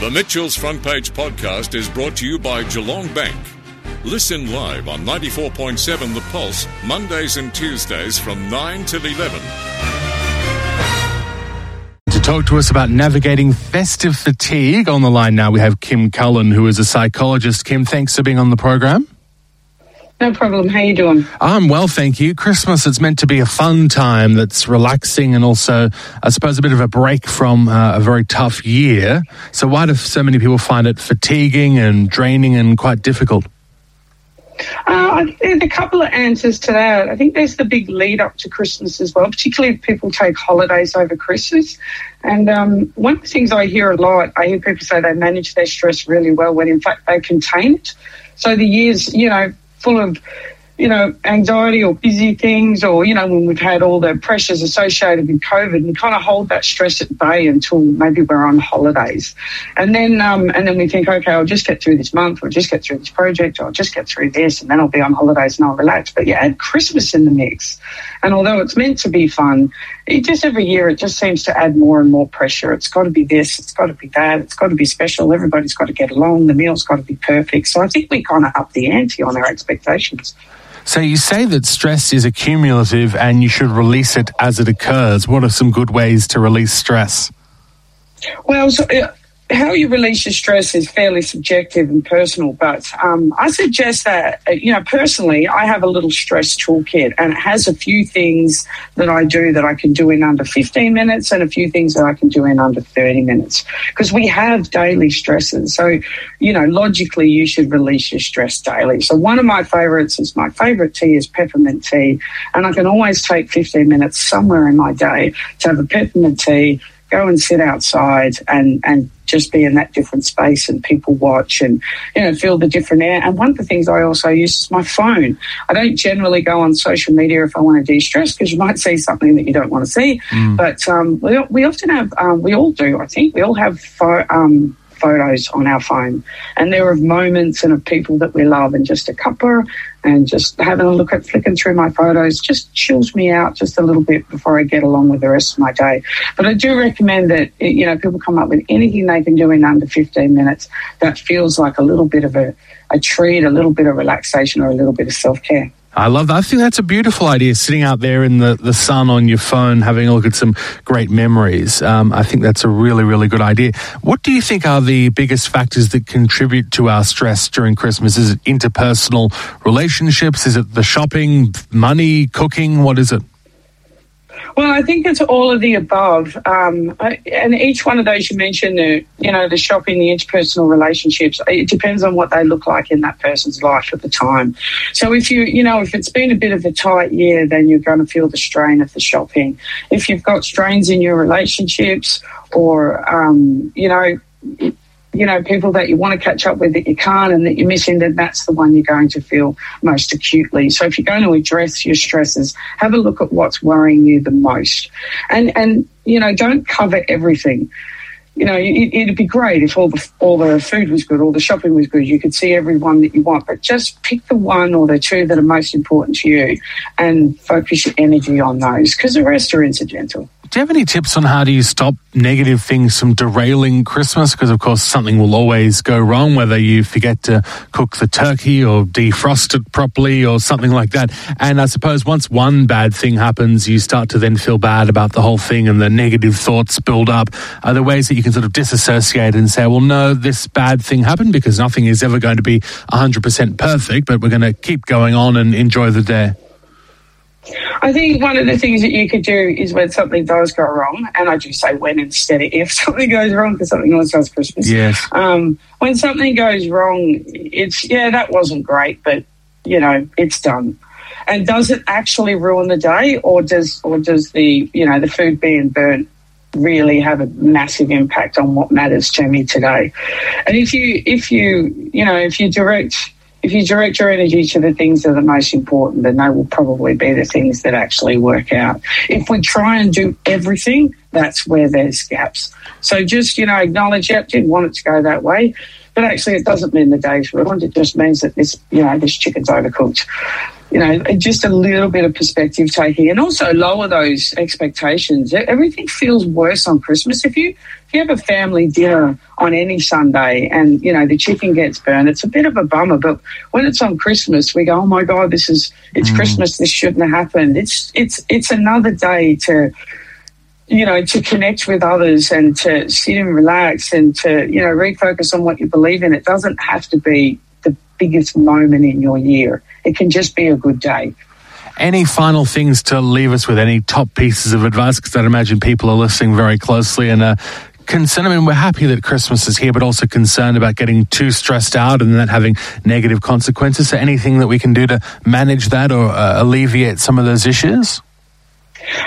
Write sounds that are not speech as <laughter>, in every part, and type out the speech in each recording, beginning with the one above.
The Mitchell's Front Page podcast is brought to you by Geelong Bank. Listen live on 94.7 The Pulse, Mondays and Tuesdays from 9 till 11. To talk to us about navigating festive fatigue on the line now, we have Kim Cullen, who is a psychologist. Kim, thanks for being on the program. No problem. How you doing? I'm well, thank you. Christmas, it's meant to be a fun time that's relaxing and also, I suppose, a bit of a break from uh, a very tough year. So why do so many people find it fatiguing and draining and quite difficult? Uh, there's a couple of answers to that. I think there's the big lead up to Christmas as well, particularly if people take holidays over Christmas. And um, one of the things I hear a lot, I hear people say they manage their stress really well when in fact they contain it. So the years, you know, full of, you know, anxiety or busy things, or, you know, when we've had all the pressures associated with COVID and kind of hold that stress at bay until maybe we're on holidays. And then, um, and then we think, okay, I'll just get through this month or just get through this project or I'll just get through this and then I'll be on holidays and I'll relax. But yeah, add Christmas in the mix. And although it's meant to be fun, it just every year it just seems to add more and more pressure. It's got to be this, it's got to be that, it's got to be special. Everybody's got to get along. The meal's got to be perfect. So I think we kind of up the ante on our expectations. So you say that stress is accumulative and you should release it as it occurs. What are some good ways to release stress? Well, so, uh, how you release your stress is fairly subjective and personal, but um, I suggest that, uh, you know, personally, I have a little stress toolkit and it has a few things that I do that I can do in under 15 minutes and a few things that I can do in under 30 minutes because we have daily stresses. So, you know, logically, you should release your stress daily. So, one of my favorites is my favorite tea is peppermint tea, and I can always take 15 minutes somewhere in my day to have a peppermint tea go and sit outside and, and just be in that different space and people watch and you know feel the different air. And one of the things I also use is my phone. I don't generally go on social media if I want to de-stress because you might see something that you don't want to see. Mm. But um, we, we often have, um, we all do. I think we all have. Fo- um, photos on our phone. And there are moments and of people that we love, and just a cuppa and just having a look at flicking through my photos just chills me out just a little bit before I get along with the rest of my day. But I do recommend that, you know, people come up with anything they can do in under 15 minutes that feels like a little bit of a, a treat, a little bit of relaxation, or a little bit of self care. I love that. I think that's a beautiful idea, sitting out there in the, the sun on your phone, having a look at some great memories. Um, I think that's a really, really good idea. What do you think are the biggest factors that contribute to our stress during Christmas? Is it interpersonal relationships? Is it the shopping, money, cooking? What is it? Well, I think it's all of the above, um, and each one of those you mentioned, the you know the shopping, the interpersonal relationships. It depends on what they look like in that person's life at the time. So if you you know if it's been a bit of a tight year, then you're going to feel the strain of the shopping. If you've got strains in your relationships, or um, you know. You know, people that you want to catch up with that you can't and that you're missing, then that's the one you're going to feel most acutely. So if you're going to address your stresses, have a look at what's worrying you the most. And, and, you know, don't cover everything. You know, it, would be great if all the all the food was good, all the shopping was good. You could see everyone that you want, but just pick the one or the two that are most important to you, and focus your energy on those because the rest are incidental. Do you have any tips on how do you stop negative things from derailing Christmas? Because, of course, something will always go wrong, whether you forget to cook the turkey or defrost it properly or something like that. And I suppose once one bad thing happens, you start to then feel bad about the whole thing and the negative thoughts build up. Are there ways that you can sort of disassociate and say, well, no, this bad thing happened because nothing is ever going to be 100% perfect, but we're going to keep going on and enjoy the day? I think one of the things that you could do is when something does go wrong, and I do say when instead of if <laughs> something goes wrong because something always does Christmas. Yes. Um, when something goes wrong, it's yeah that wasn't great, but you know it's done. And does it actually ruin the day, or does or does the you know the food being burnt really have a massive impact on what matters to me today? And if you if you you know if you direct if you direct your energy to the things that are most important, then they will probably be the things that actually work out. If we try and do everything, that's where there's gaps. So just, you know, acknowledge, yep, didn't want it to go that way. But actually, it doesn't mean the day's ruined. It just means that this, you know, this chicken's overcooked. You know, just a little bit of perspective taking and also lower those expectations. Everything feels worse on Christmas. If you, if you have a family dinner on any Sunday and, you know, the chicken gets burned, it's a bit of a bummer. But when it's on Christmas, we go, oh my God, this is, it's mm. Christmas. This shouldn't have happened. It's, it's, it's another day to, you know, to connect with others and to sit and relax and to, you know, refocus on what you believe in. It doesn't have to be the biggest moment in your year. It can just be a good day. Any final things to leave us with? Any top pieces of advice? Because I'd imagine people are listening very closely and uh, concerned. I mean, we're happy that Christmas is here, but also concerned about getting too stressed out and that having negative consequences. So, anything that we can do to manage that or uh, alleviate some of those issues?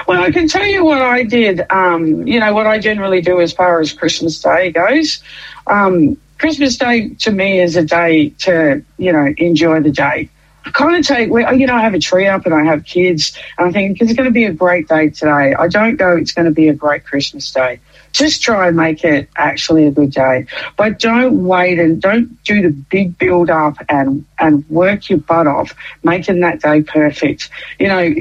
Well, I can tell you what I did. Um, you know, what I generally do as far as Christmas Day goes. Um, Christmas Day to me is a day to, you know, enjoy the day. I kind of take, you know, I have a tree up and I have kids, and I think it's going to be a great day today. I don't go, it's going to be a great Christmas day. Just try and make it actually a good day. But don't wait and don't do the big build up and, and work your butt off making that day perfect. You know,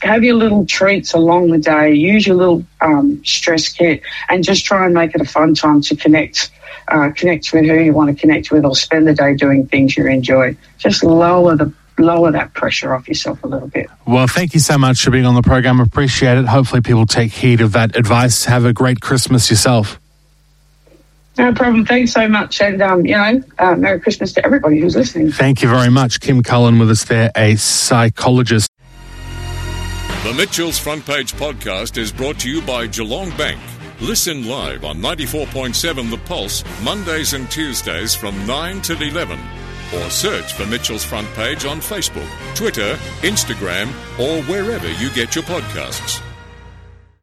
have your little treats along the day, use your little um, stress kit, and just try and make it a fun time to connect, uh, connect with who you want to connect with, or spend the day doing things you enjoy. Just lower the lower that pressure off yourself a little bit. Well, thank you so much for being on the program. Appreciate it. Hopefully, people take heed of that advice. Have a great Christmas yourself. No problem. Thanks so much. And, um, you know, uh, Merry Christmas to everybody who's listening. Thank you very much. Kim Cullen with us there, a psychologist. The Mitchell's Front Page podcast is brought to you by Geelong Bank. Listen live on 94.7 The Pulse, Mondays and Tuesdays from 9 till 11. Or search for Mitchell's Front Page on Facebook, Twitter, Instagram, or wherever you get your podcasts.